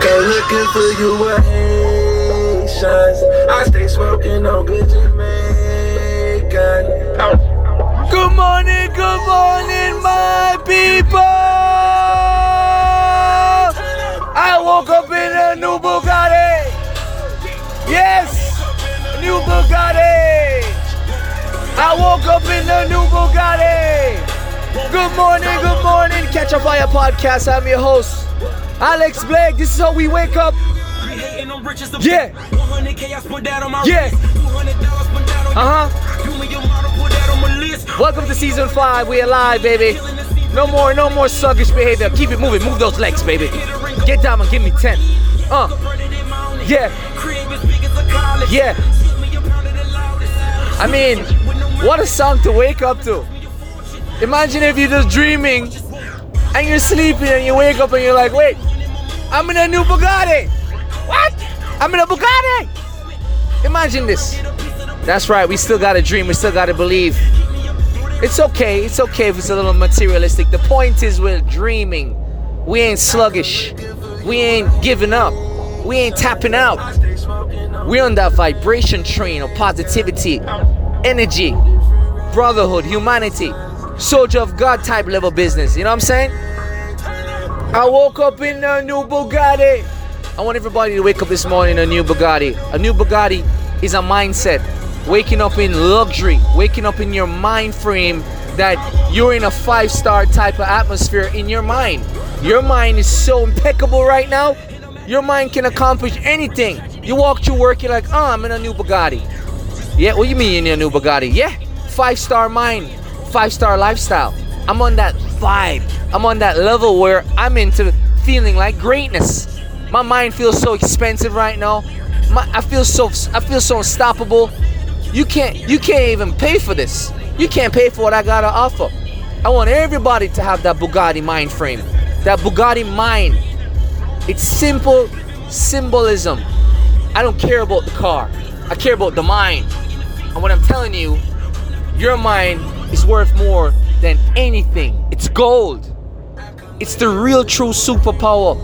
Go looking for you with Haitians. I stay smoking on good Jamaican. Good morning, good morning, my people. I woke up in a new Bugatti. Yes, new Bugatti. I woke up in a new Bugatti. Good morning, good morning. Catch up Fire Podcast. I'm your host, Alex Blake. This is how we wake up. Yeah. Yeah. Uh huh. Welcome to season five. We alive, baby. No more, no more sluggish behavior. Keep it moving. Move those legs, baby. Get down and give me ten. Uh. Yeah. Yeah. I mean, what a song to wake up to. Imagine if you're just dreaming and you're sleeping and you wake up and you're like, wait, I'm in a new Bugatti. What? I'm in a Bugatti. Imagine this. That's right, we still gotta dream, we still gotta believe. It's okay, it's okay if it's a little materialistic. The point is, we're dreaming. We ain't sluggish. We ain't giving up. We ain't tapping out. We're on that vibration train of positivity, energy, brotherhood, humanity, soldier of God type level business. You know what I'm saying? I woke up in a new Bugatti. I want everybody to wake up this morning in a new Bugatti. A new Bugatti is a mindset. Waking up in luxury, waking up in your mind frame that you're in a five star type of atmosphere in your mind. Your mind is so impeccable right now. Your mind can accomplish anything. You walk to work, you're like, oh, I'm in a new Bugatti. Yeah, what do you mean you're in a new Bugatti? Yeah, five star mind, five star lifestyle. I'm on that vibe. I'm on that level where I'm into feeling like greatness. My mind feels so expensive right now. My, I feel so I feel so unstoppable. You can't you can't even pay for this. You can't pay for what I gotta offer. I want everybody to have that Bugatti mind frame. That Bugatti mind. It's simple symbolism. I don't care about the car. I care about the mind. And what I'm telling you, your mind is worth more than anything. It's gold. It's the real true superpower.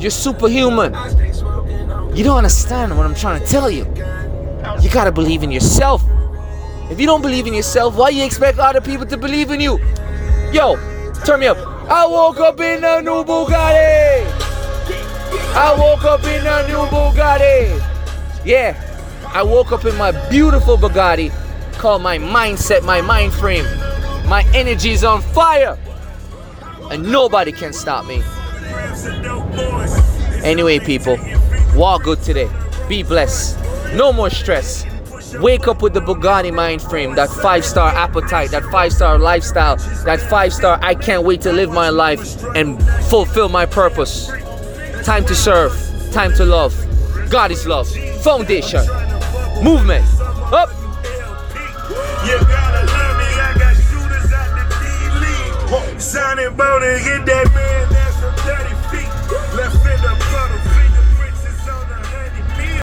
You're superhuman. You don't understand what I'm trying to tell you. You gotta believe in yourself. If you don't believe in yourself, why you expect other people to believe in you? Yo, turn me up. I woke up in a new Bugatti. I woke up in a new Bugatti. Yeah, I woke up in my beautiful Bugatti called my mindset, my mind frame. My energy is on fire. And nobody can stop me. Anyway, people, walk good today. Be blessed. No more stress. Wake up with the Bugatti mind frame, that five star appetite, that five star lifestyle, that five star I can't wait to live my life and fulfill my purpose. Time to serve, time to love. God is love. Foundation, movement, up. Bone and hit that man.